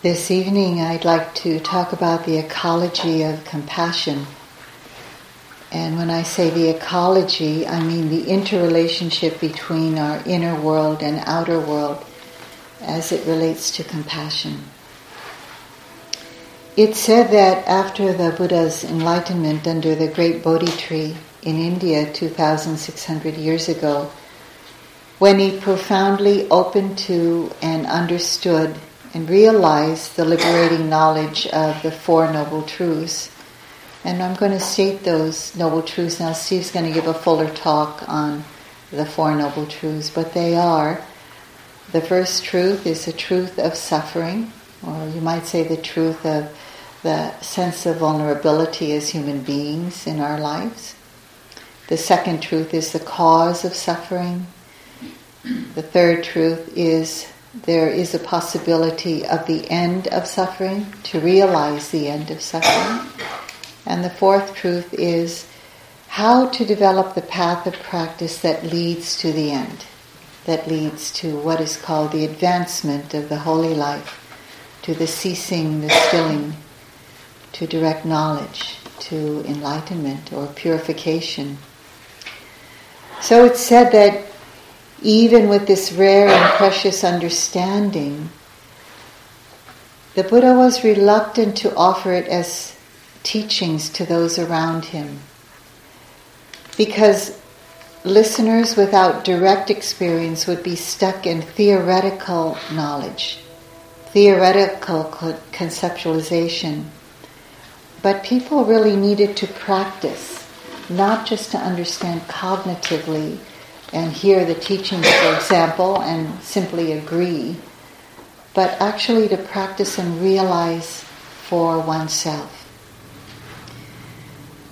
This evening, I'd like to talk about the ecology of compassion. And when I say the ecology, I mean the interrelationship between our inner world and outer world as it relates to compassion. It's said that after the Buddha's enlightenment under the great Bodhi tree in India 2,600 years ago, when he profoundly opened to and understood and realize the liberating knowledge of the Four Noble Truths. And I'm going to state those Noble Truths now. Steve's going to give a fuller talk on the Four Noble Truths, but they are the first truth is the truth of suffering, or you might say the truth of the sense of vulnerability as human beings in our lives. The second truth is the cause of suffering. The third truth is there is a possibility of the end of suffering, to realize the end of suffering. And the fourth truth is how to develop the path of practice that leads to the end, that leads to what is called the advancement of the holy life, to the ceasing, the stilling, to direct knowledge, to enlightenment or purification. So it's said that even with this rare and precious understanding, the Buddha was reluctant to offer it as teachings to those around him. Because listeners without direct experience would be stuck in theoretical knowledge, theoretical conceptualization. But people really needed to practice, not just to understand cognitively and hear the teachings, for example, and simply agree, but actually to practice and realize for oneself.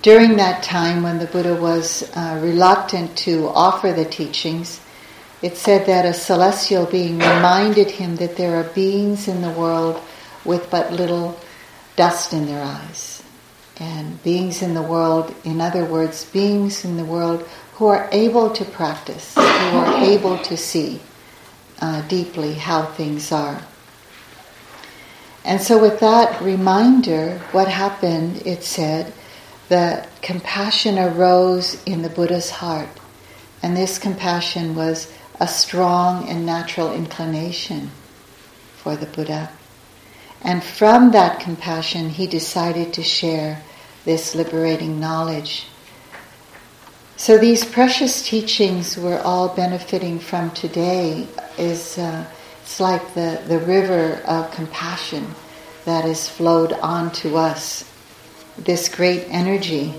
During that time when the Buddha was uh, reluctant to offer the teachings, it said that a celestial being reminded him that there are beings in the world with but little dust in their eyes. And beings in the world, in other words, beings in the world who are able to practice, who are able to see uh, deeply how things are. And so, with that reminder, what happened, it said, that compassion arose in the Buddha's heart. And this compassion was a strong and natural inclination for the Buddha. And from that compassion, he decided to share this liberating knowledge so these precious teachings we're all benefiting from today is uh, it's like the, the river of compassion that has flowed onto us. This great energy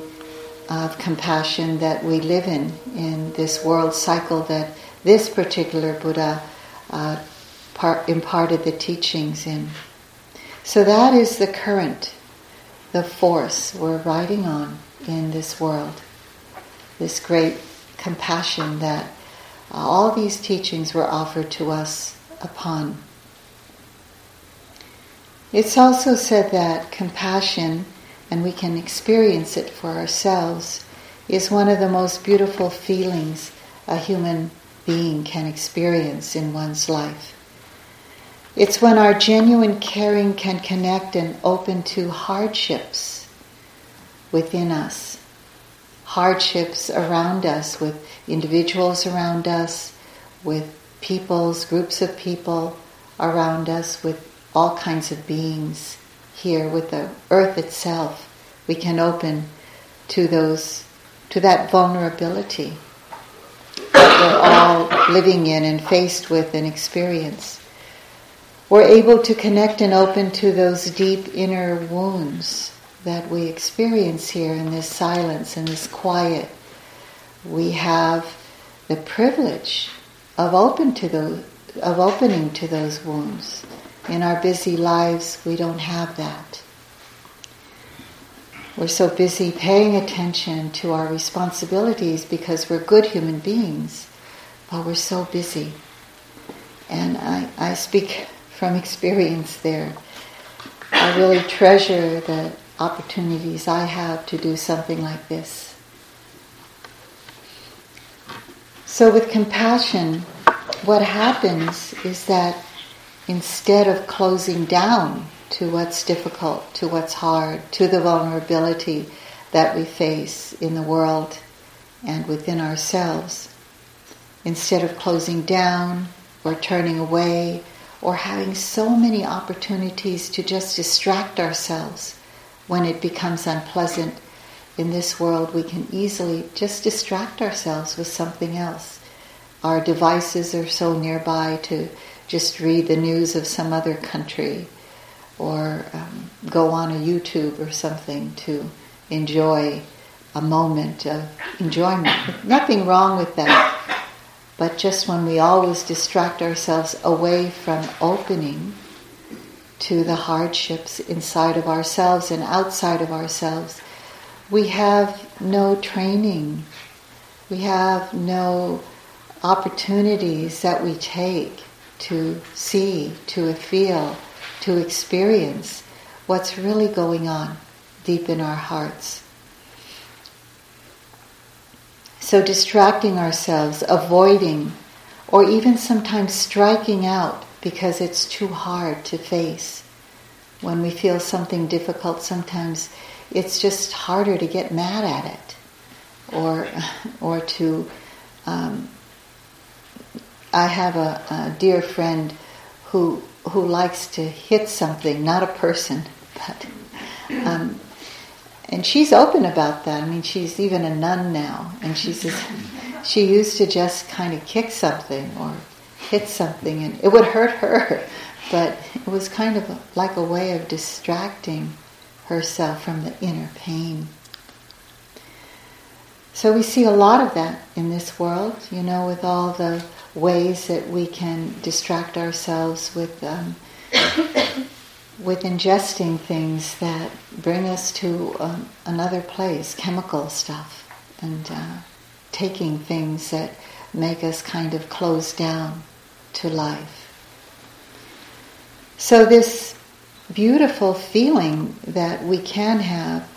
of compassion that we live in in this world cycle that this particular Buddha uh, part, imparted the teachings in. So that is the current, the force we're riding on in this world this great compassion that uh, all these teachings were offered to us upon. It's also said that compassion, and we can experience it for ourselves, is one of the most beautiful feelings a human being can experience in one's life. It's when our genuine caring can connect and open to hardships within us hardships around us, with individuals around us, with peoples, groups of people around us, with all kinds of beings here, with the earth itself, we can open to those, to that vulnerability that we're all living in and faced with and experience. We're able to connect and open to those deep inner wounds that we experience here in this silence and this quiet, we have the privilege of open to those, of opening to those wounds. In our busy lives, we don't have that. We're so busy paying attention to our responsibilities because we're good human beings, but we're so busy. And I, I speak from experience there. I really treasure the opportunities I have to do something like this. So, with compassion, what happens is that instead of closing down to what's difficult, to what's hard, to the vulnerability that we face in the world and within ourselves, instead of closing down or turning away or having so many opportunities to just distract ourselves when it becomes unpleasant in this world, we can easily just distract ourselves with something else. Our devices are so nearby to just read the news of some other country or um, go on a YouTube or something to enjoy a moment of enjoyment. Nothing wrong with that. But just when we always distract ourselves away from opening to the hardships inside of ourselves and outside of ourselves, we have no training. We have no opportunities that we take to see, to feel, to experience what's really going on deep in our hearts. So, distracting ourselves, avoiding, or even sometimes striking out because it's too hard to face. When we feel something difficult, sometimes it's just harder to get mad at it or, or to. Um, I have a, a dear friend who who likes to hit something, not a person, but um, and she's open about that. I mean, she's even a nun now, and she says she used to just kind of kick something or hit something, and it would hurt her, but it was kind of like a way of distracting herself from the inner pain. So we see a lot of that in this world, you know, with all the ways that we can distract ourselves with um, with ingesting things that bring us to um, another place, chemical stuff, and uh, taking things that make us kind of close down to life. So, this beautiful feeling that we can have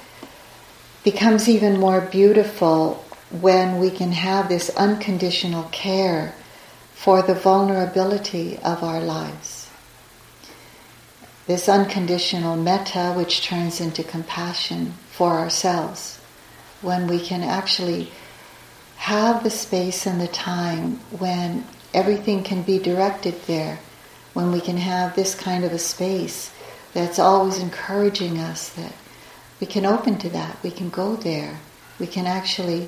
becomes even more beautiful when we can have this unconditional care for the vulnerability of our lives. This unconditional metta, which turns into compassion for ourselves, when we can actually have the space and the time when everything can be directed there, when we can have this kind of a space that's always encouraging us that we can open to that, we can go there, we can actually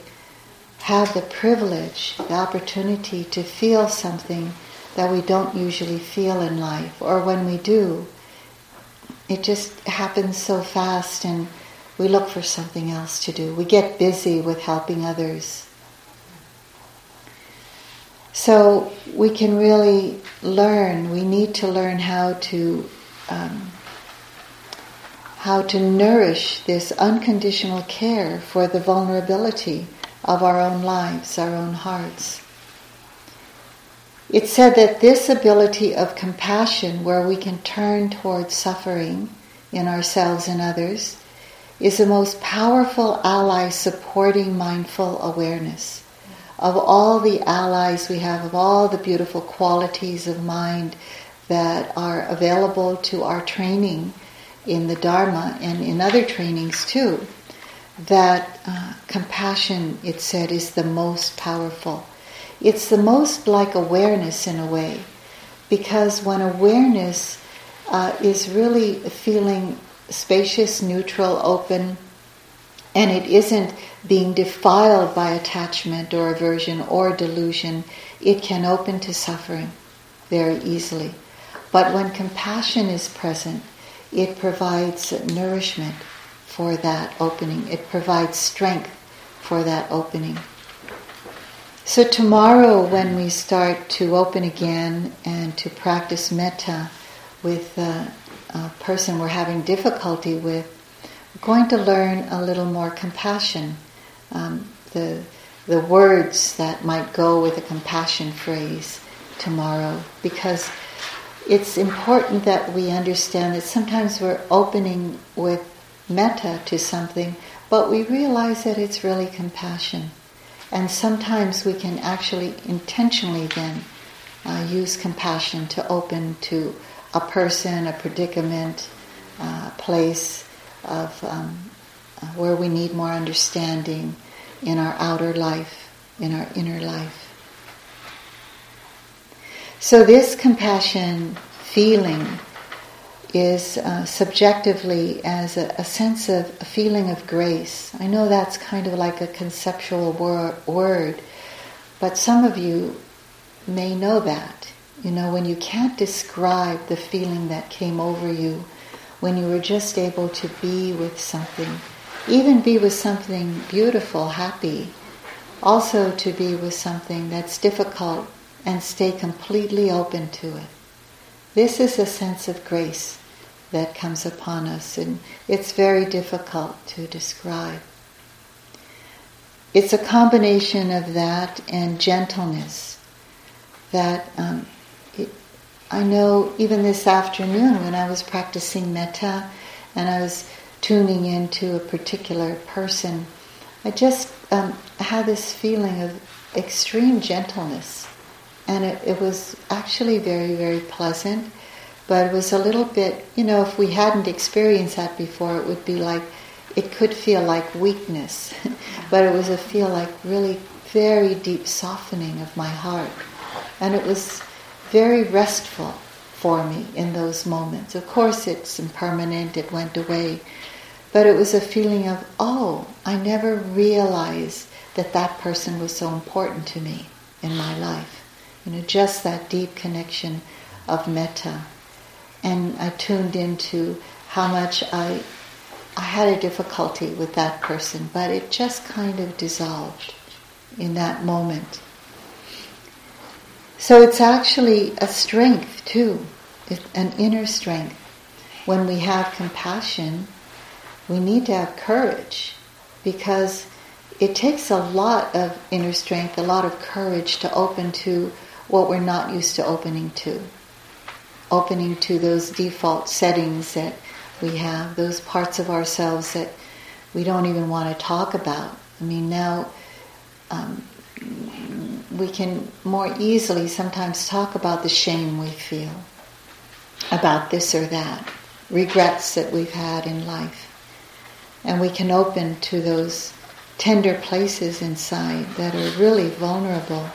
have the privilege, the opportunity to feel something that we don't usually feel in life, or when we do, it just happens so fast and we look for something else to do. We get busy with helping others. So we can really learn, we need to learn how to. Um, how to nourish this unconditional care for the vulnerability of our own lives, our own hearts. It's said that this ability of compassion, where we can turn towards suffering in ourselves and others, is the most powerful ally supporting mindful awareness. Of all the allies we have, of all the beautiful qualities of mind that are available to our training in the Dharma and in other trainings too, that uh, compassion, it said, is the most powerful. It's the most like awareness in a way, because when awareness uh, is really feeling spacious, neutral, open, and it isn't being defiled by attachment or aversion or delusion, it can open to suffering very easily. But when compassion is present, it provides nourishment for that opening. It provides strength for that opening. So, tomorrow, when we start to open again and to practice metta with a, a person we're having difficulty with, going to learn a little more compassion. Um, the, the words that might go with a compassion phrase tomorrow, because it's important that we understand that sometimes we're opening with metta to something, but we realize that it's really compassion. And sometimes we can actually intentionally then uh, use compassion to open to a person, a predicament, a uh, place of um, where we need more understanding in our outer life, in our inner life. So, this compassion feeling is uh, subjectively as a, a, sense of a feeling of grace. I know that's kind of like a conceptual wor- word, but some of you may know that. You know, when you can't describe the feeling that came over you, when you were just able to be with something, even be with something beautiful, happy, also to be with something that's difficult and stay completely open to it. This is a sense of grace that comes upon us, and it's very difficult to describe. It's a combination of that and gentleness. That um, I know even this afternoon when I was practicing metta and I was tuning into a particular person, I just um, had this feeling of extreme gentleness. And it, it was actually very, very pleasant but it was a little bit, you know, if we hadn't experienced that before, it would be like, it could feel like weakness, but it was a feel like really very deep softening of my heart. And it was very restful for me in those moments. Of course, it's impermanent, it went away, but it was a feeling of, oh, I never realized that that person was so important to me in my life. You know, just that deep connection of metta and I tuned into how much I I had a difficulty with that person, but it just kind of dissolved in that moment. So it's actually a strength too, an inner strength. When we have compassion, we need to have courage because it takes a lot of inner strength, a lot of courage to open to what we're not used to opening to opening to those default settings that we have, those parts of ourselves that we don't even want to talk about. I mean, now um, we can more easily sometimes talk about the shame we feel about this or that, regrets that we've had in life. And we can open to those tender places inside that are really vulnerable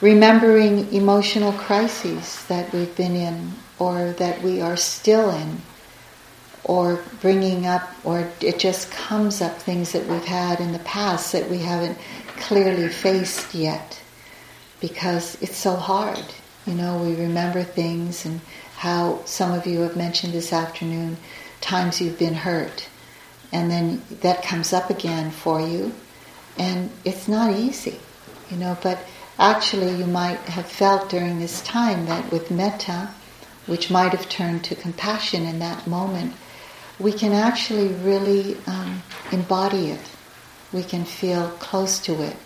remembering emotional crises that we've been in or that we are still in, or bringing up, or it just comes up things that we've had in the past that we haven't clearly faced yet because it's so hard. You know, we remember things and how some of you have mentioned this afternoon times you've been hurt, and then that comes up again for you, and it's not easy, you know, but actually you might have felt during this time that with metta, which might have turned to compassion in that moment, we can actually really um, embody it. We can feel close to it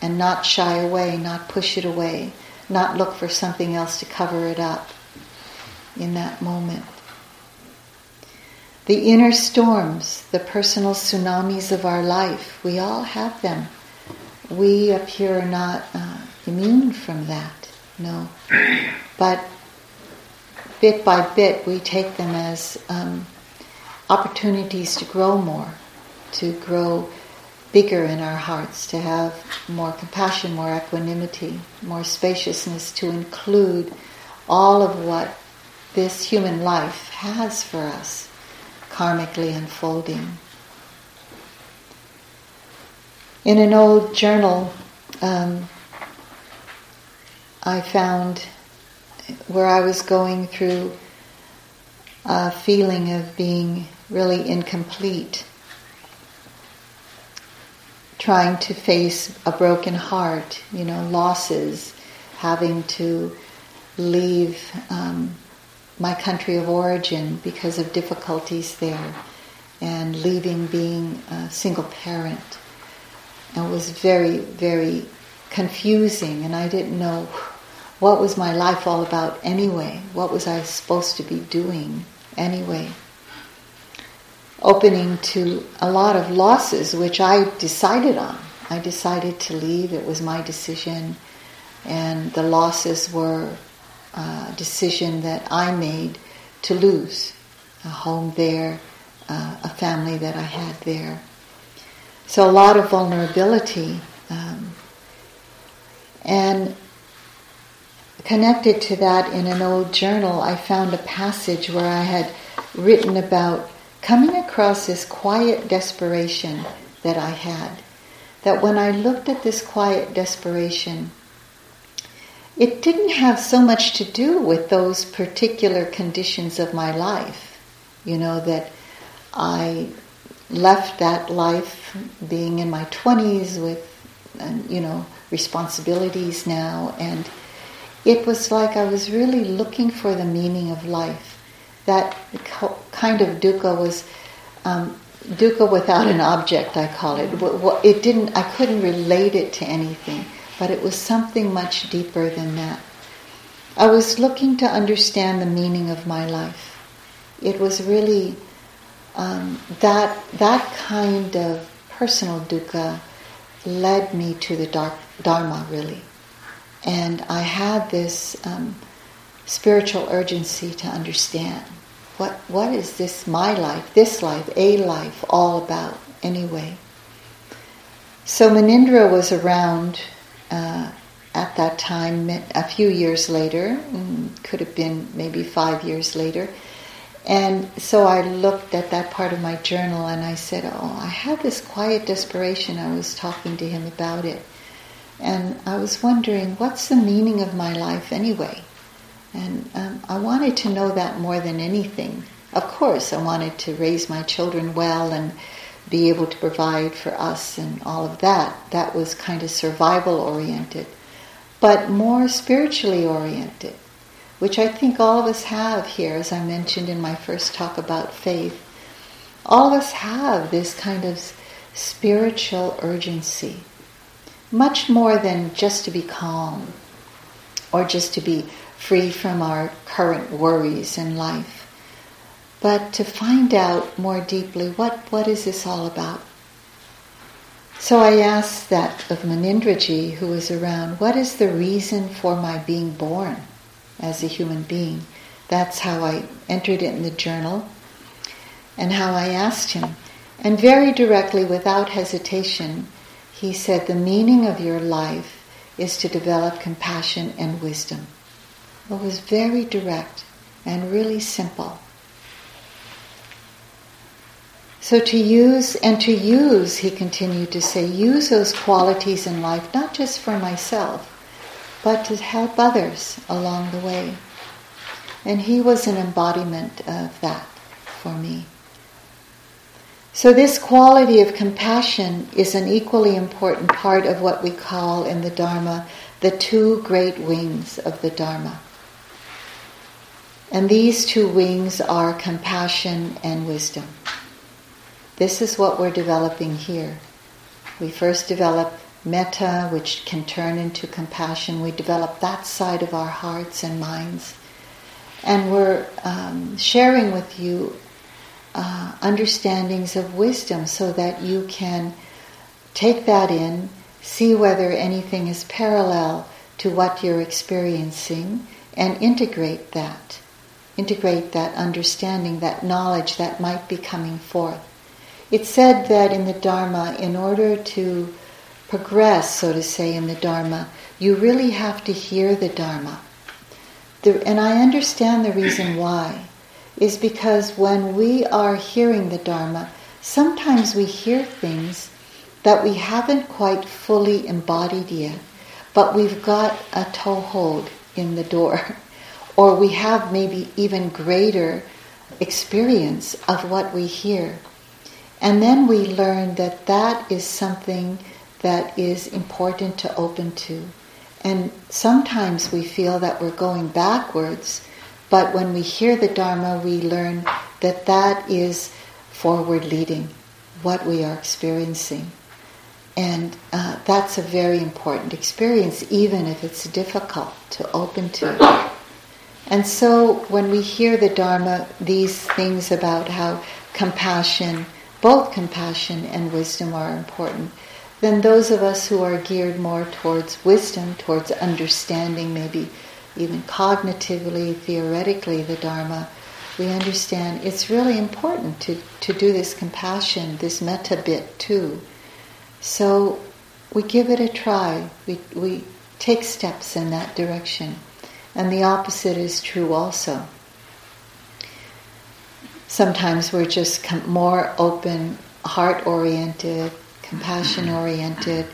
and not shy away, not push it away, not look for something else to cover it up in that moment. The inner storms, the personal tsunamis of our life, we all have them. We up here are not uh, immune from that, no. But bit by bit, we take them as um, opportunities to grow more, to grow bigger in our hearts, to have more compassion, more equanimity, more spaciousness, to include all of what this human life has for us, karmically unfolding. In an old journal, um, I found where I was going through a feeling of being really incomplete, trying to face a broken heart, you know, losses, having to leave um, my country of origin because of difficulties there, and leaving being a single parent. It was very, very confusing, and I didn't know what was my life all about anyway? What was I supposed to be doing anyway? Opening to a lot of losses, which I decided on. I decided to leave, it was my decision, and the losses were a decision that I made to lose a home there, uh, a family that I had there. So a lot of vulnerability. Um, and connected to that in an old journal, I found a passage where I had written about coming across this quiet desperation that I had. That when I looked at this quiet desperation, it didn't have so much to do with those particular conditions of my life. You know, that I left that life being in my 20s with, you know, responsibilities now and it was like I was really looking for the meaning of life. That kind of dukkha was um, dukkha without an object, I call it. It didn't. I couldn't relate it to anything, but it was something much deeper than that. I was looking to understand the meaning of my life. It was really um, that that kind of personal dukkha led me to the dark, dharma, really. And I had this um, spiritual urgency to understand what what is this my life, this life, a life, all about anyway. So Munindra was around uh, at that time, a few years later, mm, could have been maybe five years later. And so I looked at that part of my journal and I said, Oh, I had this quiet desperation. I was talking to him about it. And I was wondering, what's the meaning of my life anyway? And um, I wanted to know that more than anything. Of course, I wanted to raise my children well and be able to provide for us and all of that. That was kind of survival oriented, but more spiritually oriented, which I think all of us have here, as I mentioned in my first talk about faith. All of us have this kind of spiritual urgency much more than just to be calm or just to be free from our current worries in life, but to find out more deeply what, what is this all about. So I asked that of Munindraji, who was around, what is the reason for my being born as a human being? That's how I entered it in the journal and how I asked him. And very directly, without hesitation, he said, The meaning of your life is to develop compassion and wisdom. It was very direct and really simple. So to use, and to use, he continued to say, use those qualities in life, not just for myself, but to help others along the way. And he was an embodiment of that for me. So, this quality of compassion is an equally important part of what we call in the Dharma the two great wings of the Dharma. And these two wings are compassion and wisdom. This is what we're developing here. We first develop metta, which can turn into compassion. We develop that side of our hearts and minds. And we're um, sharing with you uh, understandings of wisdom so that you can take that in, see whether anything is parallel to what you're experiencing, and integrate that. Integrate that understanding, that knowledge that might be coming forth. It's said that in the Dharma, in order to progress, so to say, in the Dharma, you really have to hear the Dharma. The, and I understand the reason why is because when we are hearing the Dharma, sometimes we hear things that we haven't quite fully embodied yet, but we've got a toehold in the door, or we have maybe even greater experience of what we hear. And then we learn that that is something that is important to open to. And sometimes we feel that we're going backwards but when we hear the Dharma, we learn that that is forward leading, what we are experiencing. And uh, that's a very important experience, even if it's difficult to open to. And so when we hear the Dharma, these things about how compassion, both compassion and wisdom are important, then those of us who are geared more towards wisdom, towards understanding maybe even cognitively, theoretically, the Dharma, we understand it's really important to, to do this compassion, this metta bit too. So we give it a try. We, we take steps in that direction. And the opposite is true also. Sometimes we're just more open, heart oriented, compassion oriented.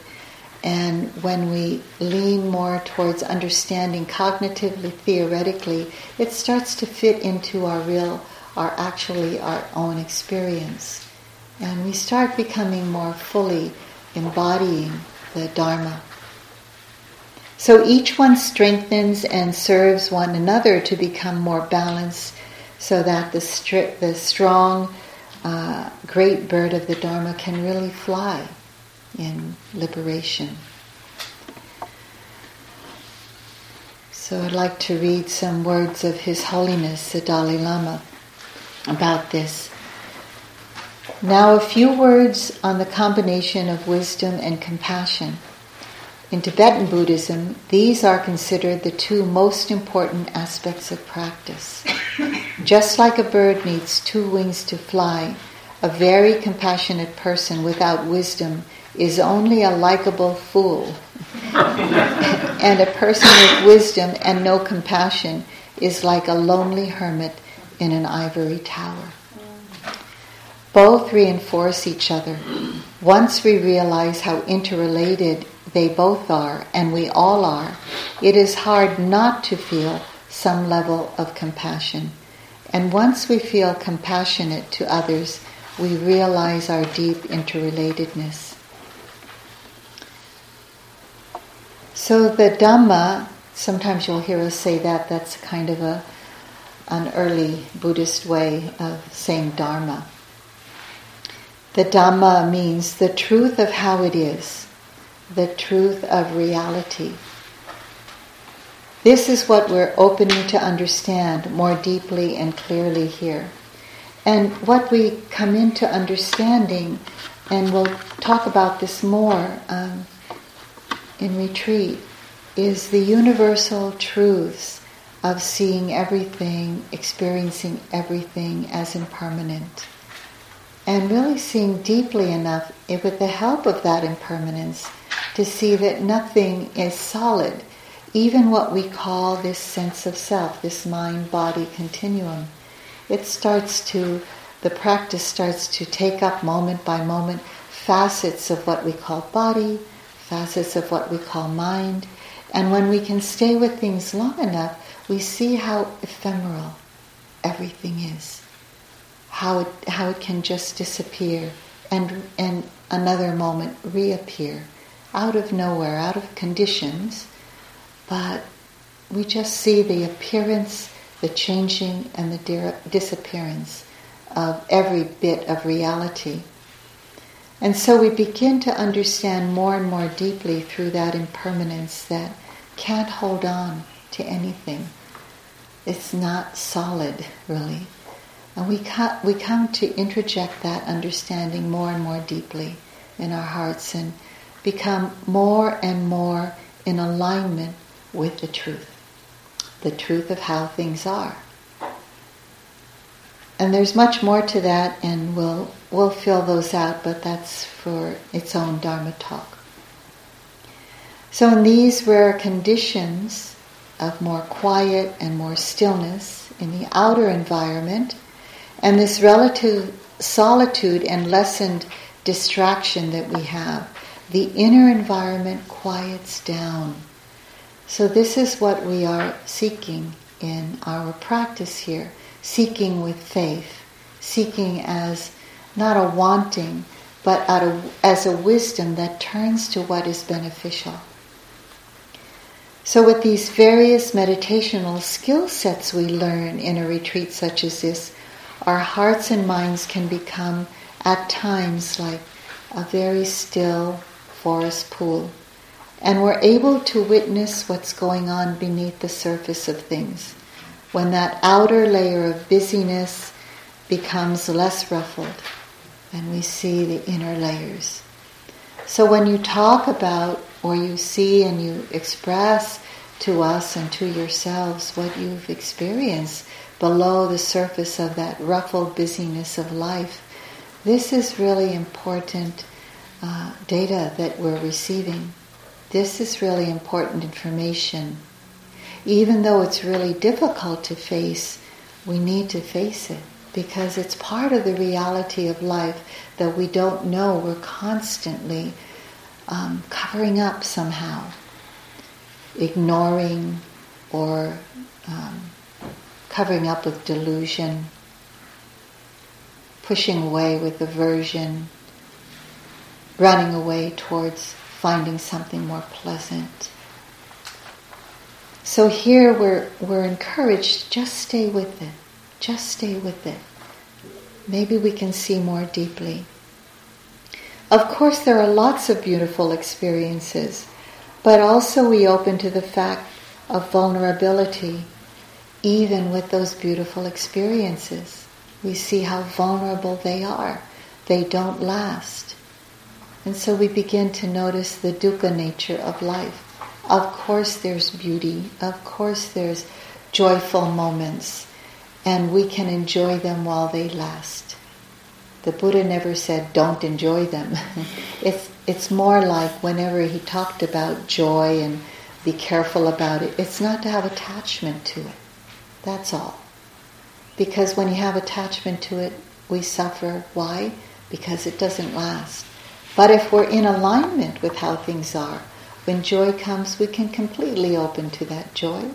And when we lean more towards understanding cognitively, theoretically, it starts to fit into our real, our actually our own experience. And we start becoming more fully embodying the Dharma. So each one strengthens and serves one another to become more balanced so that the, stri- the strong, uh, great bird of the Dharma can really fly in liberation. So I'd like to read some words of His Holiness the Dalai Lama about this. Now, a few words on the combination of wisdom and compassion. In Tibetan Buddhism, these are considered the two most important aspects of practice. Just like a bird needs two wings to fly, a very compassionate person without wisdom is only a likable fool. and a person with wisdom and no compassion is like a lonely hermit in an ivory tower. Both reinforce each other. Once we realize how interrelated they both are, and we all are, it is hard not to feel some level of compassion. And once we feel compassionate to others, we realize our deep interrelatedness. So the Dhamma, sometimes you'll hear us say that, that's kind of a, an early Buddhist way of saying Dharma. The Dhamma means the truth of how it is, the truth of reality. This is what we're opening to understand more deeply and clearly here. And what we come into understanding, and we'll talk about this more um, in retreat, is the universal truths of seeing everything, experiencing everything as impermanent and really seeing deeply enough with the help of that impermanence to see that nothing is solid, even what we call this sense of self, this mind body continuum. It starts to, the practice starts to take up moment by moment facets of what we call body, facets of what we call mind. And when we can stay with things long enough, we see how ephemeral everything is how it, how it can just disappear and, and another moment reappear out of nowhere, out of conditions, but we just see the appearance, the changing, and the disappearance of every bit of reality. And so we begin to understand more and more deeply through that impermanence that can't hold on to anything. It's not solid, really. And we, co- we come to interject that understanding more and more deeply in our hearts and become more and more in alignment with the truth, the truth of how things are. And there's much more to that, and we'll, we'll fill those out, but that's for its own Dharma talk. So, in these rare conditions of more quiet and more stillness in the outer environment, and this relative solitude and lessened distraction that we have, the inner environment quiets down. So, this is what we are seeking in our practice here seeking with faith, seeking as not a wanting, but as a wisdom that turns to what is beneficial. So, with these various meditational skill sets we learn in a retreat such as this, our hearts and minds can become at times like a very still forest pool. And we're able to witness what's going on beneath the surface of things. When that outer layer of busyness becomes less ruffled and we see the inner layers. So when you talk about or you see and you express to us and to yourselves what you've experienced below the surface of that ruffled busyness of life. This is really important uh, data that we're receiving. This is really important information. Even though it's really difficult to face, we need to face it because it's part of the reality of life that we don't know we're constantly um, covering up somehow, ignoring or um, covering up with delusion, pushing away with aversion, running away towards finding something more pleasant. So here we're, we're encouraged, just stay with it. Just stay with it. Maybe we can see more deeply. Of course, there are lots of beautiful experiences, but also we open to the fact of vulnerability, even with those beautiful experiences. We see how vulnerable they are. They don't last. And so we begin to notice the dukkha nature of life. Of course, there's beauty. Of course, there's joyful moments. And we can enjoy them while they last. The Buddha never said, don't enjoy them. it's, it's more like whenever he talked about joy and be careful about it, it's not to have attachment to it. That's all. Because when you have attachment to it, we suffer. Why? Because it doesn't last. But if we're in alignment with how things are, when joy comes, we can completely open to that joy,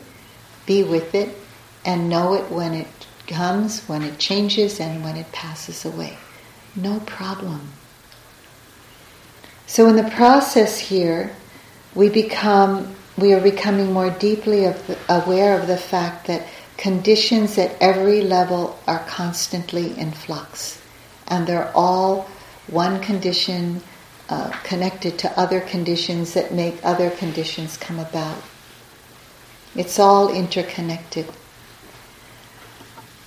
be with it, and know it when it comes, when it changes, and when it passes away. No problem. So in the process here, we become we are becoming more deeply of aware of the fact that conditions at every level are constantly in flux, and they're all one condition uh, connected to other conditions that make other conditions come about. It's all interconnected.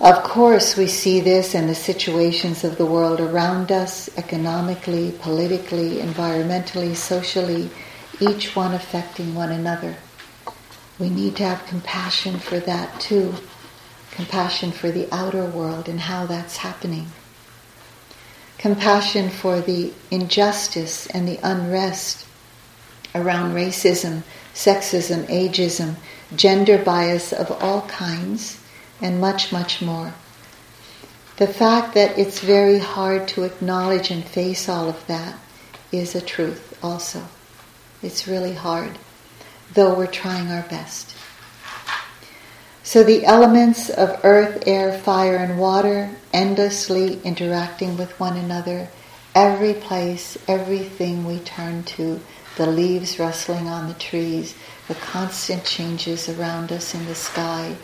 Of course, we see this in the situations of the world around us, economically, politically, environmentally, socially, each one affecting one another. We need to have compassion for that too, compassion for the outer world and how that's happening compassion for the injustice and the unrest around racism, sexism, ageism, gender bias of all kinds, and much, much more. The fact that it's very hard to acknowledge and face all of that is a truth also. It's really hard, though we're trying our best. So the elements of earth, air, fire, and water endlessly interacting with one another, every place, everything we turn to, the leaves rustling on the trees, the constant changes around us in the sky,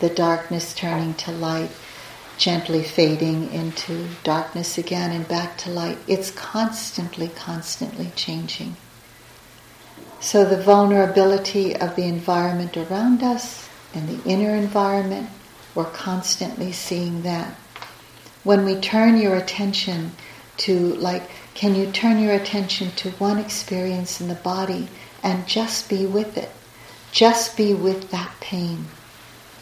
the darkness turning to light, gently fading into darkness again and back to light. It's constantly, constantly changing. So the vulnerability of the environment around us in the inner environment, we're constantly seeing that. When we turn your attention to, like, can you turn your attention to one experience in the body and just be with it? Just be with that pain.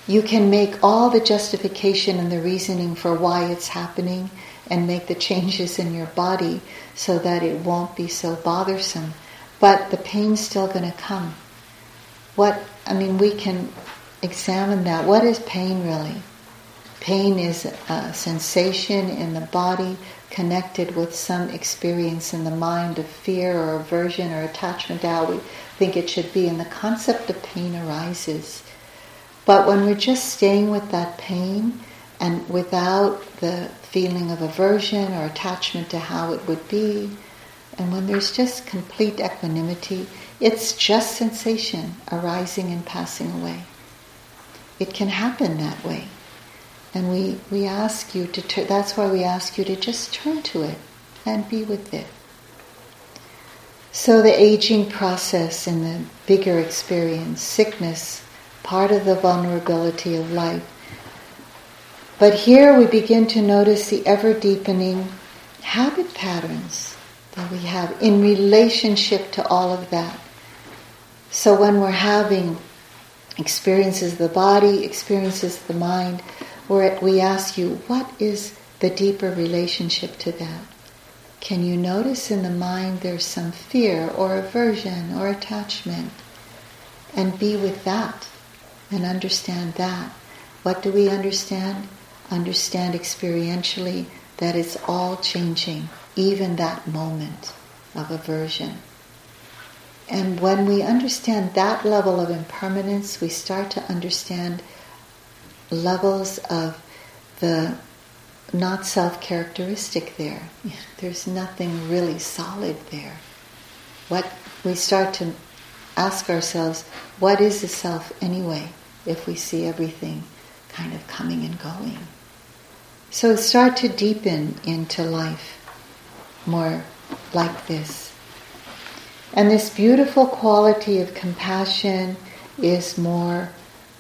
You can make all the justification and the reasoning for why it's happening and make the changes in your body so that it won't be so bothersome. But the pain's still going to come. What, I mean, we can examine that. What is pain really? Pain is a sensation in the body connected with some experience in the mind of fear or aversion or attachment to how we think it should be, and the concept of pain arises. But when we're just staying with that pain and without the feeling of aversion or attachment to how it would be, and when there's just complete equanimity, it's just sensation arising and passing away it can happen that way. And we, we ask you to, tur- that's why we ask you to just turn to it and be with it. So the aging process and the bigger experience, sickness, part of the vulnerability of life. But here we begin to notice the ever deepening habit patterns that we have in relationship to all of that. So when we're having experiences the body, experiences the mind, where we ask you, what is the deeper relationship to that? Can you notice in the mind there's some fear or aversion or attachment? And be with that and understand that. What do we understand? Understand experientially that it's all changing, even that moment of aversion. And when we understand that level of impermanence, we start to understand levels of the not self characteristic there. There's nothing really solid there. What we start to ask ourselves, what is the self anyway, if we see everything kind of coming and going? So start to deepen into life more like this. And this beautiful quality of compassion is more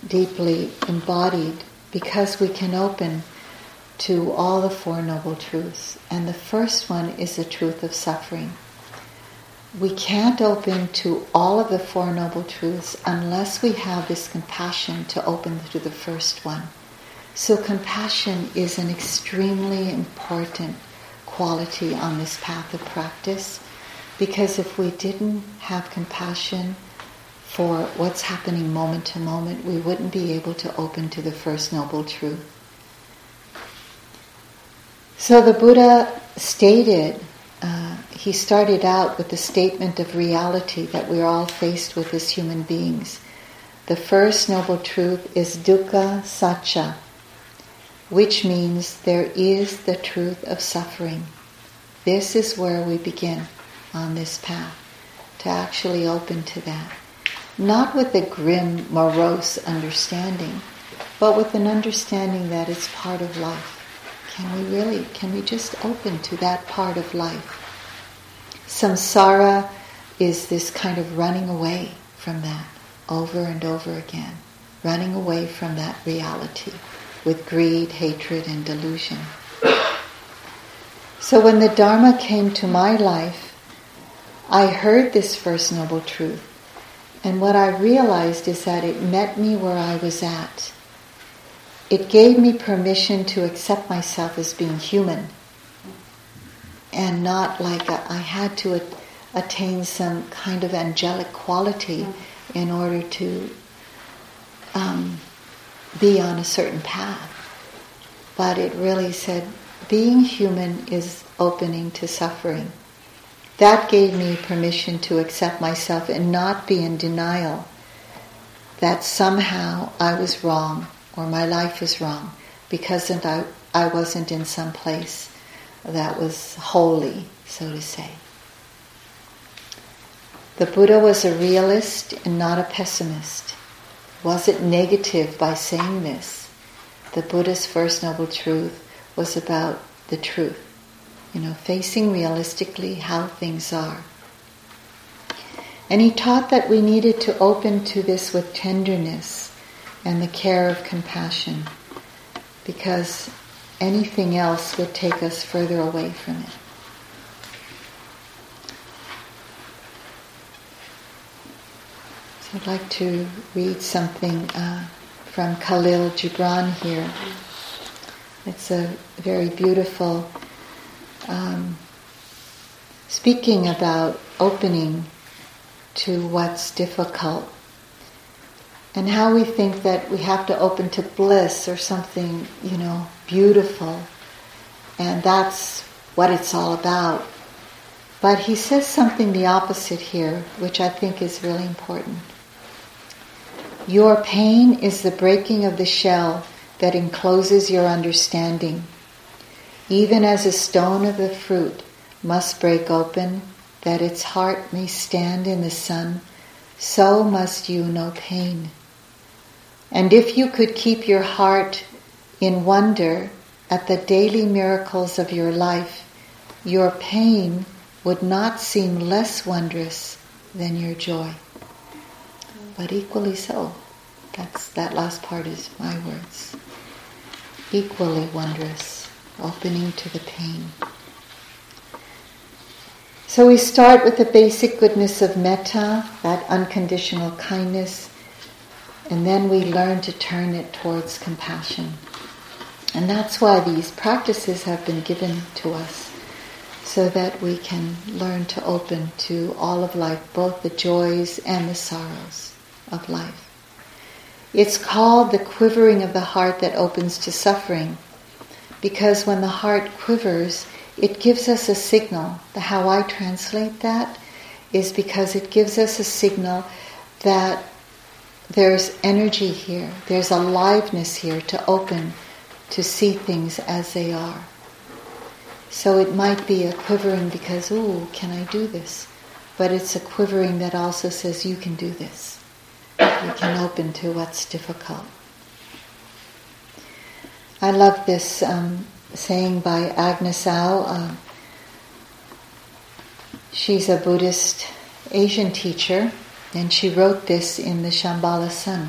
deeply embodied because we can open to all the Four Noble Truths. And the first one is the truth of suffering. We can't open to all of the Four Noble Truths unless we have this compassion to open to the first one. So, compassion is an extremely important quality on this path of practice because if we didn't have compassion for what's happening moment to moment, we wouldn't be able to open to the First Noble Truth. So the Buddha stated, uh, he started out with the statement of reality that we're all faced with as human beings. The first noble truth is dukkha sacca, which means there is the truth of suffering. This is where we begin on this path, to actually open to that. Not with a grim, morose understanding, but with an understanding that it's part of life. Can we really, can we just open to that part of life? Samsara is this kind of running away from that over and over again, running away from that reality with greed, hatred, and delusion. So when the Dharma came to my life, I heard this First Noble Truth. And what I realized is that it met me where I was at it gave me permission to accept myself as being human and not like I had to attain some kind of angelic quality in order to um, be on a certain path. But it really said being human is opening to suffering. That gave me permission to accept myself and not be in denial that somehow I was wrong or my life is wrong because I, I wasn't in some place that was holy, so to say. The Buddha was a realist and not a pessimist. Wasn't negative by saying this. The Buddha's first noble truth was about the truth, you know, facing realistically how things are. And he taught that we needed to open to this with tenderness and the care of compassion because anything else would take us further away from it. So I'd like to read something uh, from Khalil Gibran here. It's a very beautiful, um, speaking about opening to what's difficult and how we think that we have to open to bliss or something, you know, beautiful. And that's what it's all about. But he says something the opposite here, which I think is really important. Your pain is the breaking of the shell that encloses your understanding. Even as a stone of the fruit must break open that its heart may stand in the sun, so must you know pain. And if you could keep your heart in wonder at the daily miracles of your life, your pain would not seem less wondrous than your joy. But equally so. That's that last part is my words. Equally wondrous, opening to the pain. So we start with the basic goodness of metta, that unconditional kindness, And then we learn to turn it towards compassion. And that's why these practices have been given to us, so that we can learn to open to all of life, both the joys and the sorrows of life. It's called the quivering of the heart that opens to suffering, because when the heart quivers, it gives us a signal. The how I translate that is because it gives us a signal that there's energy here, there's aliveness here to open to see things as they are. So it might be a quivering because, ooh, can I do this? But it's a quivering that also says, you can do this. You can open to what's difficult. I love this um, saying by Agnes Au. Uh, she's a Buddhist Asian teacher, and she wrote this in the Shambhala Sun.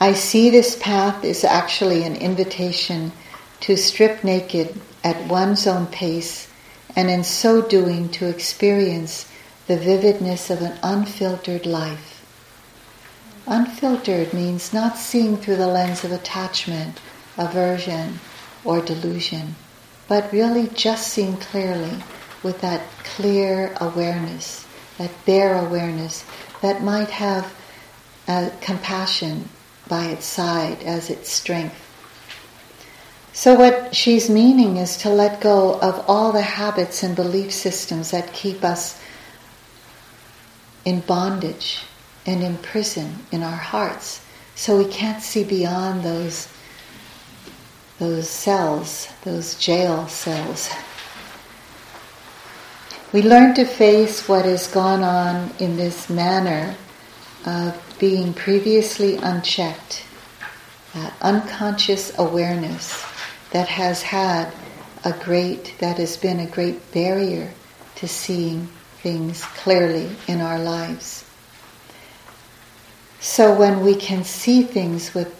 I see this path is actually an invitation to strip naked at one's own pace and in so doing to experience the vividness of an unfiltered life. Unfiltered means not seeing through the lens of attachment, aversion, or delusion, but really just seeing clearly with that clear awareness, that bare awareness that might have compassion by its side as its strength. So, what she's meaning is to let go of all the habits and belief systems that keep us in bondage and in prison in our hearts. So we can't see beyond those, those cells, those jail cells. We learn to face what has gone on in this manner of being previously unchecked, that unconscious awareness that has had a great, that has been a great barrier to seeing things clearly in our lives. So when we can see things with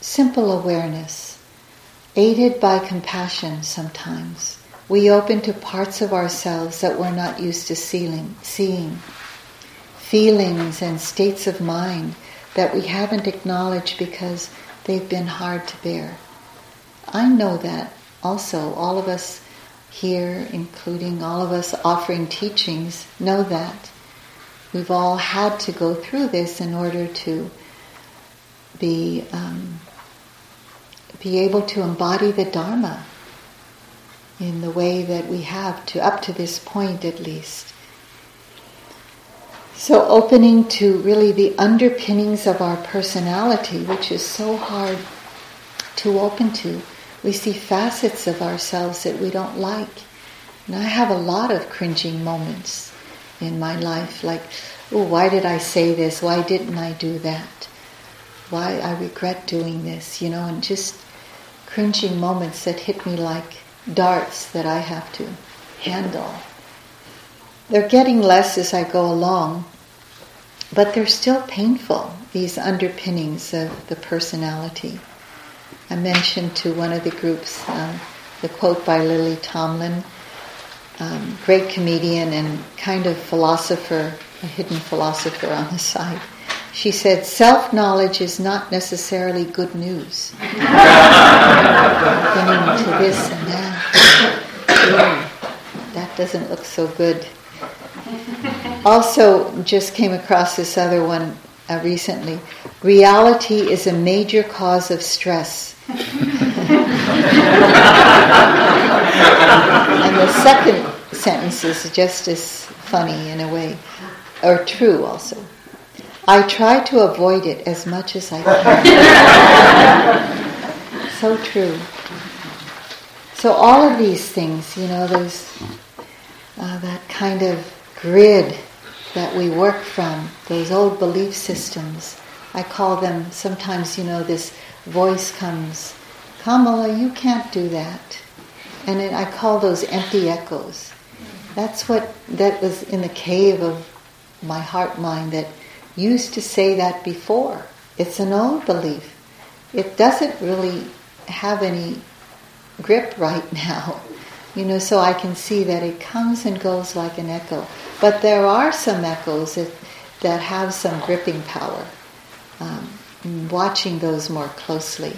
simple awareness, aided by compassion sometimes, we open to parts of ourselves that we're not used to seeing. seeing feelings and states of mind that we haven't acknowledged because they've been hard to bear. I know that also. All of us here, including all of us offering teachings, know that. We've all had to go through this in order to be, um, be able to embody the Dharma in the way that we have to, up to this point at least. So, opening to really the underpinnings of our personality, which is so hard to open to. We see facets of ourselves that we don't like. And I have a lot of cringing moments in my life, like, oh, why did I say this? Why didn't I do that? Why I regret doing this, you know, and just cringing moments that hit me like darts that I have to handle. They're getting less as I go along, but they're still painful, these underpinnings of the personality. I mentioned to one of the groups um, the quote by Lily Tomlin, um, great comedian and kind of philosopher, a hidden philosopher on the side. She said, self knowledge is not necessarily good news. Getting to this and that. Ooh, that doesn't look so good also, just came across this other one uh, recently. Reality is a major cause of stress. and the second sentence is just as funny in a way, or true also. I try to avoid it as much as I can. so true. So all of these things, you know, there's uh, that kind of grid that we work from, those old belief systems. I call them sometimes, you know, this voice comes, Kamala, you can't do that. And it, I call those empty echoes. That's what, that was in the cave of my heart mind that used to say that before. It's an old belief. It doesn't really have any grip right now. You know, so I can see that it comes and goes like an echo. But there are some echoes that, that have some gripping power. um, watching those more closely.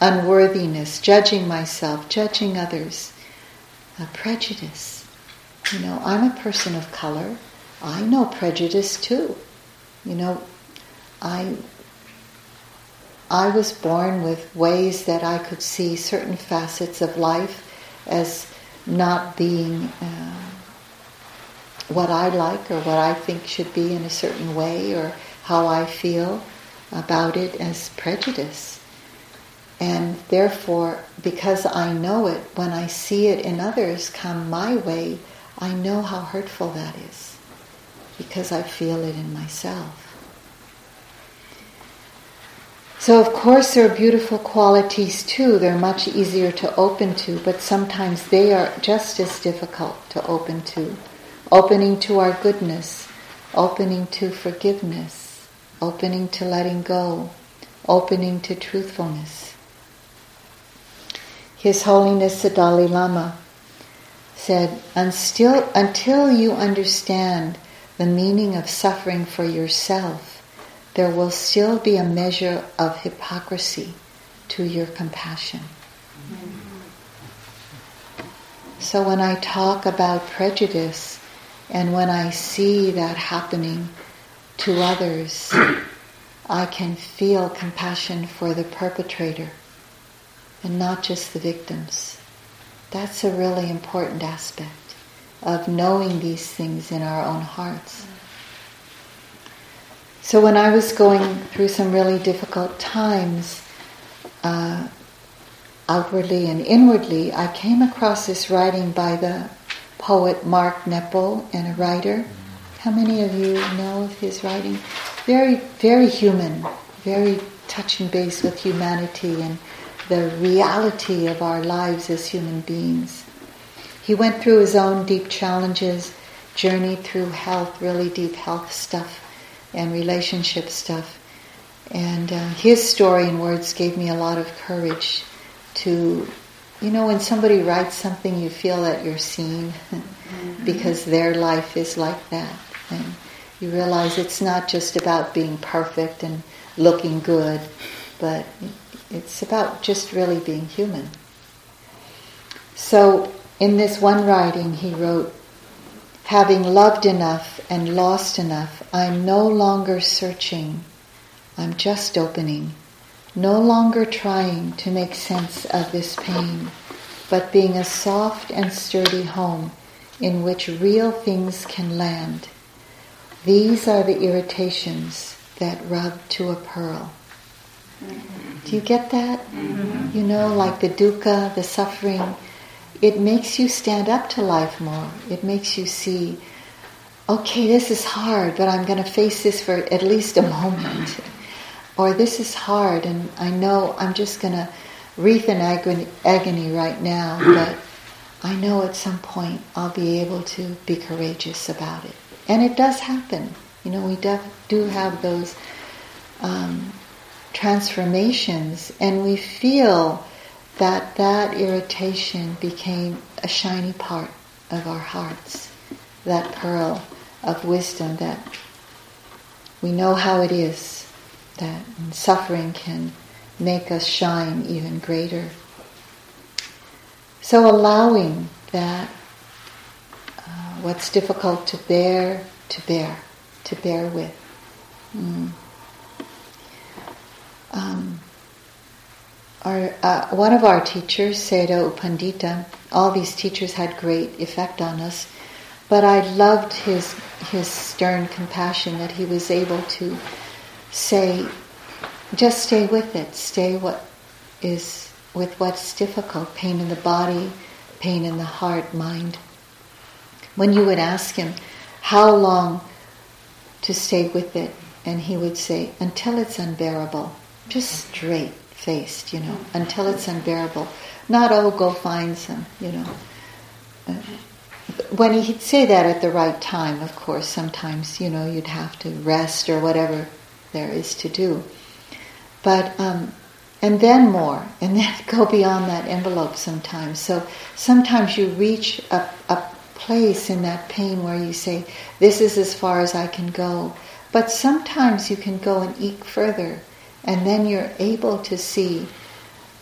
Unworthiness, judging myself, judging others, prejudice. You know, I'm a person of color. I know prejudice too. You know, I I was born with ways that I could see certain facets of life as not being uh, what I like or what I think should be in a certain way or how I feel about it as prejudice. And therefore, because I know it, when I see it in others come my way, I know how hurtful that is because I feel it in myself. So, of course, there are beautiful qualities too. They're much easier to open to, but sometimes they are just as difficult to open to. Opening to our goodness, opening to forgiveness, opening to letting go, opening to truthfulness. His Holiness the Dalai Lama said, until, until you understand the meaning of suffering for yourself, there will still be a measure of hypocrisy to your compassion. So when I talk about prejudice and when I see that happening to others, I can feel compassion for the perpetrator and not just the victims. That's a really important aspect of knowing these things in our own hearts. So when I was going through some really difficult times, uh, outwardly and inwardly, I came across this writing by the poet Mark Nepo and a writer. How many of you know of his writing? Very, very human, very touching base with humanity and the reality of our lives as human beings. He went through his own deep challenges, journeyed through health, really deep health stuff and relationship stuff. And uh, his story in words gave me a lot of courage to, you know, when somebody writes something, you feel that you're seen because their life is like that. And you realize it's not just about being perfect and looking good, but it's about just really being human. So, in this one writing, he wrote, Having loved enough and lost enough, I'm no longer searching. I'm just opening. No longer trying to make sense of this pain, but being a soft and sturdy home in which real things can land. These are the irritations that rub to a pearl. Do you get that? Mm-hmm. You know, like the dukkha, the suffering it makes you stand up to life more. It makes you see, okay, this is hard, but I'm going to face this for at least a moment. or this is hard, and I know I'm just going to wreath in agony right now, but I know at some point I'll be able to be courageous about it. And it does happen. You know, we do have those um, transformations, and we feel that that irritation became a shiny part of our hearts, that pearl of wisdom that we know how it is, that suffering can make us shine even greater. So allowing that uh, what's difficult to bear, to bear, to bear with. Mm. Our, uh, one of our teachers, Sayadaw U Pandita, all these teachers had great effect on us, but I loved his his stern compassion that he was able to say, just stay with it, stay what is with what's difficult, pain in the body, pain in the heart, mind. When you would ask him how long to stay with it, and he would say, until it's unbearable, just straight faced, you know, until it's unbearable. Not, oh, go find some, you know. When he'd say that at the right time, of course, sometimes, you know, you'd have to rest or whatever there is to do. But, um, and then more, and then go beyond that envelope sometimes. So sometimes you reach a, a place in that pain where you say, this is as far as I can go, But sometimes you can go and eke further, and then you're able to see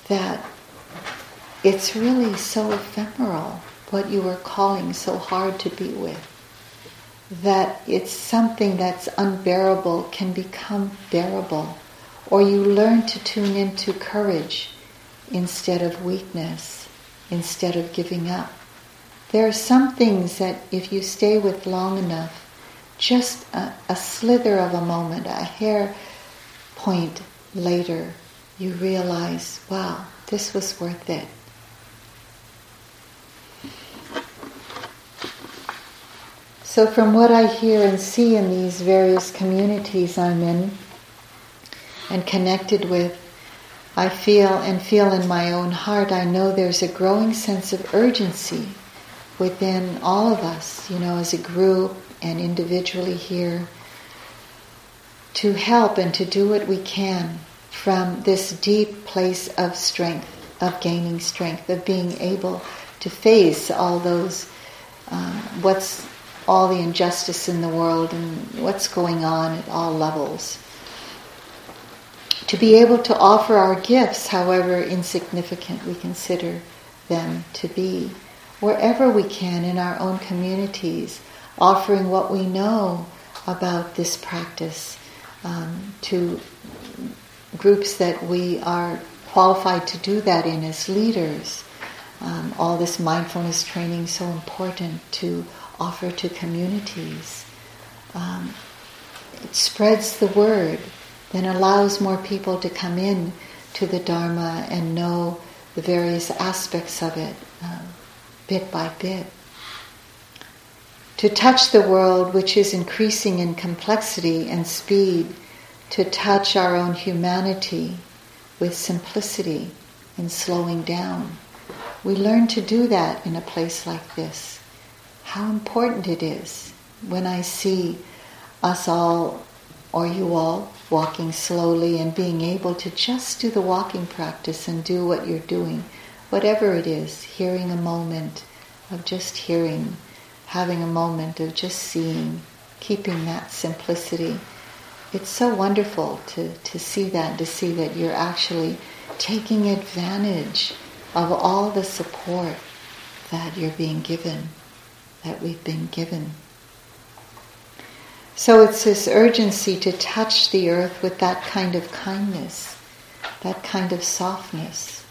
that it's really so ephemeral what you were calling so hard to be with. That it's something that's unbearable can become bearable, or you learn to tune into courage instead of weakness, instead of giving up. There are some things that if you stay with long enough, just a, a slither of a moment, a hair point later, you realize, wow, this was worth it. So, from what I hear and see in these various communities I'm in and connected with, I feel and feel in my own heart, I know there's a growing sense of urgency within all of us, you know, as a group and individually here, to help and to do what we can from this deep place of strength, of gaining strength, of being able to face all those, um, what's all the injustice in the world and what's going on at all levels. To be able to offer our gifts, however insignificant we consider them to be, wherever we can in our own communities, offering what we know about this practice um, to groups that we are qualified to do that in as leaders. Um, all this mindfulness training so important to offer to communities. Um, it spreads the word, then allows more people to come in to the Dharma and know the various aspects of it um, bit by bit. To touch the world, which is increasing in complexity and speed, to touch our own humanity with simplicity and slowing down. We learn to do that in a place like this how important it is when I see us all, or you all, walking slowly and being able to just do the walking practice and do what you're doing, whatever it is, hearing a moment of just hearing, having a moment of just seeing, keeping that simplicity. It's so wonderful to, to see that, to see that you're actually taking advantage of all the support that you're being given that we've been given. So it's this urgency to touch the earth with that kind of kindness, that kind of softness.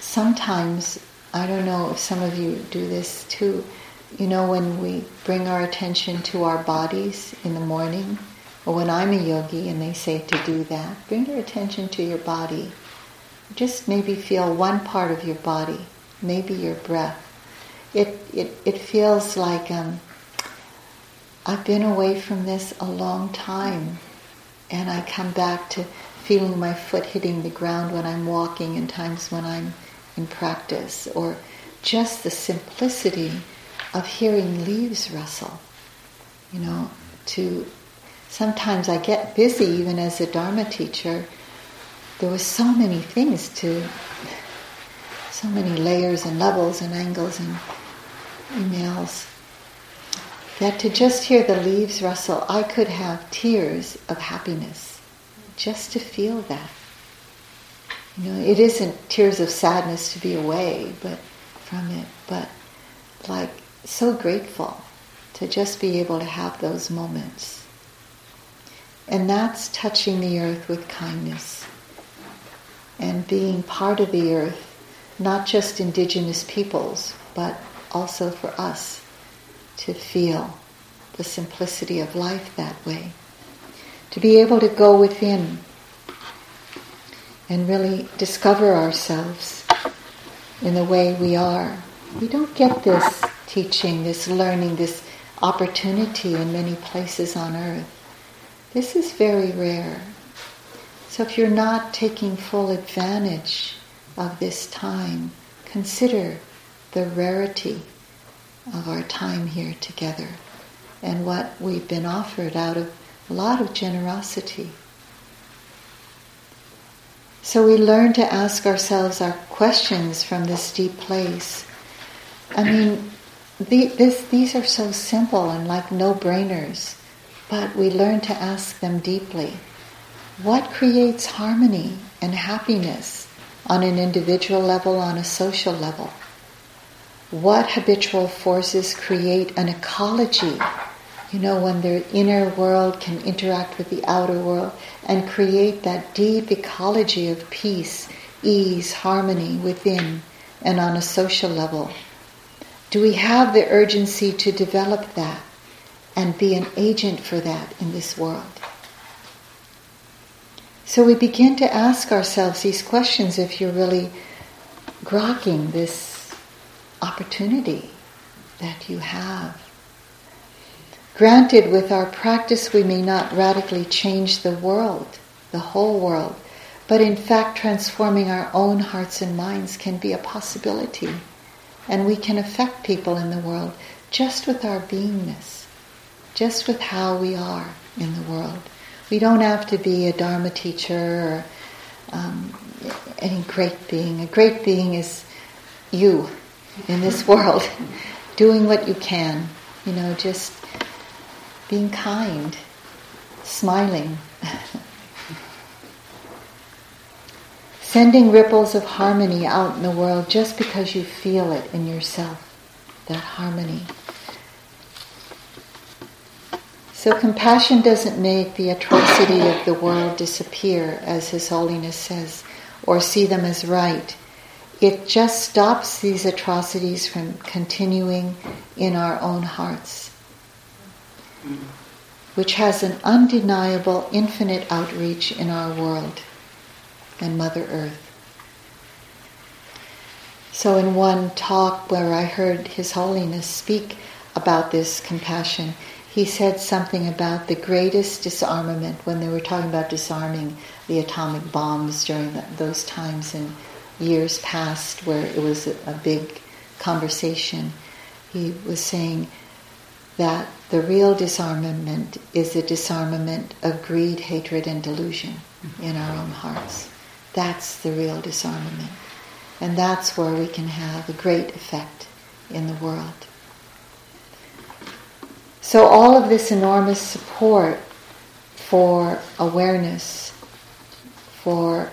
Sometimes, I don't know if some of you do this too, you know, when we bring our attention to our bodies in the morning, or when I'm a yogi and they say to do that, bring your attention to your body. Just maybe feel one part of your body, maybe your breath it, it, it feels like um, I've been away from this a long time and I come back to feeling my foot hitting the ground when I'm walking and times when I'm in practice or just the simplicity of hearing leaves rustle. You know, to sometimes I get busy even as a Dharma teacher. There were so many things to, so many layers and levels and angles and emails that to just hear the leaves rustle, I could have tears of happiness just to feel that. You know, it isn't tears of sadness to be away, but from it, but like so grateful to just be able to have those moments. And that's touching the earth with kindness and being part of the earth, not just indigenous peoples, but also for us to feel the simplicity of life that way. To be able to go within and really discover ourselves in the way we are. We don't get this teaching, this learning, this opportunity in many places on earth. This is very rare. So if you're not taking full advantage of this time, consider the rarity of our time here together and what we've been offered out of a lot of generosity. So we learn to ask ourselves our questions from this deep place. I mean, the, this, these are so simple and like no brainers, but we learn to ask them deeply. What creates harmony and happiness on an individual level, on a social level? What habitual forces create an ecology? You know, when the inner world can interact with the outer world and create that deep ecology of peace, ease, harmony within and on a social level. Do we have the urgency to develop that and be an agent for that in this world? So we begin to ask ourselves these questions if you're really grokking this opportunity that you have. Granted, with our practice, we may not radically change the world, the whole world, but in fact, transforming our own hearts and minds can be a possibility. And we can affect people in the world just with our beingness, just with how we are in the world. We don't have to be a Dharma teacher or um, any great being. A great being is you in this world, doing what you can, you know, just being kind, smiling. Sending ripples of harmony out in the world just because you feel it in yourself, that harmony. So compassion doesn't make the atrocity of the world disappear, as His Holiness says, or see them as right. It just stops these atrocities from continuing in our own hearts, which has an undeniable infinite outreach in our world and Mother Earth. So, in one talk where I heard His Holiness speak about this compassion, he said something about the greatest disarmament when they were talking about disarming the atomic bombs during the, those times and years past where it was a, a big conversation. He was saying that the real disarmament is the disarmament of greed, hatred, and delusion in our own hearts. That's the real disarmament. And that's where we can have a great effect in the world. So, all of this enormous support for awareness, for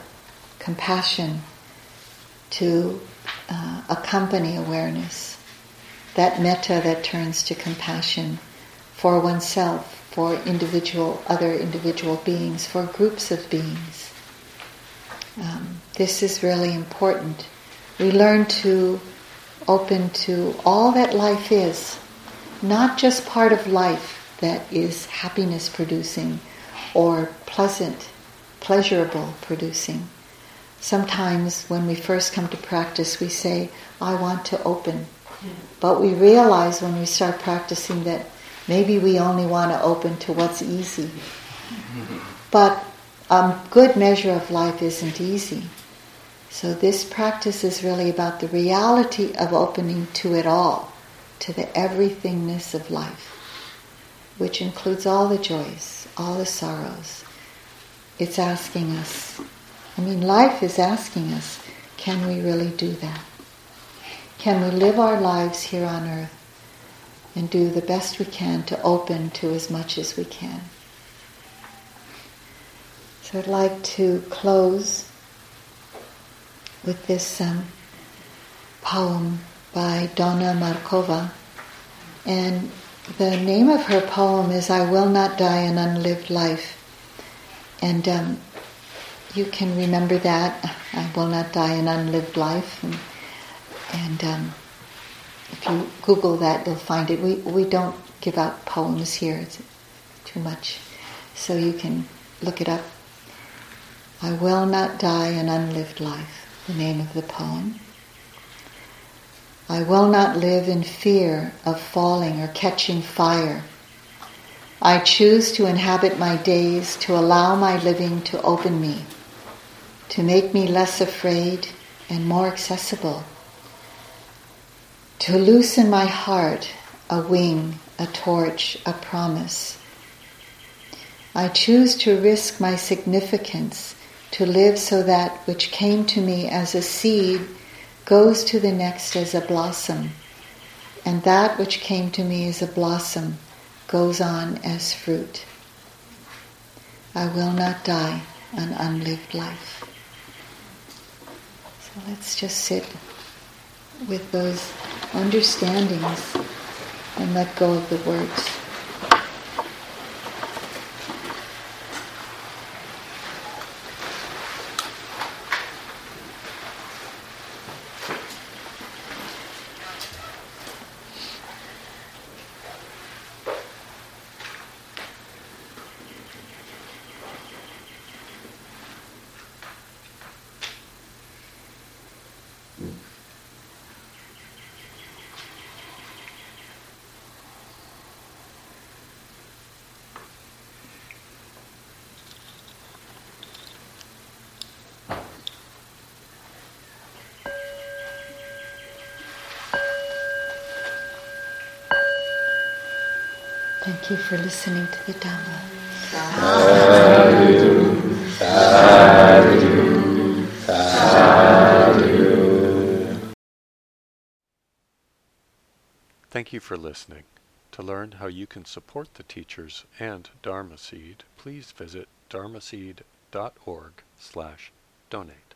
compassion to uh, accompany awareness, that metta that turns to compassion for oneself, for individual, other individual beings, for groups of beings. Um, this is really important. We learn to open to all that life is, not just part of life that is happiness producing or pleasant, pleasurable producing. Sometimes when we first come to practice, we say, I want to open. But we realize when we start practicing that maybe we only want to open to what's easy. But a good measure of life isn't easy. So this practice is really about the reality of opening to it all, to the everythingness of life, which includes all the joys, all the sorrows. It's asking us, I mean, life is asking us, can we really do that? Can we live our lives here on earth and do the best we can to open to as much as we can? So I'd like to close with this um, poem by Dawna Markova. And the name of her poem is I Will Not Die an Unlived Life. And um, you can remember that. I will not die an unlived life. And, and um, if you Google that, you'll find it. We, we don't give out poems here, it's too much. So you can look it up I will not die an unlived life, the name of the poem. I will not live in fear of falling or catching fire. I choose to inhabit my days, to allow my living to open me, to make me less afraid and more accessible, to loosen my heart a wing, a torch, a promise. I choose to risk my significance to live so that which came to me as a seed goes to the next as a blossom, and that which came to me as a blossom goes on as fruit. I will not die an unlived life. So let's just sit with those understandings and let go of the words. Thank you for listening to the Dhamma. Sadhu, sadhu, sadhu. Thank you for listening. To learn how you can support the teachers and Dharma Seed, please visit dharmaseed.org slash donate.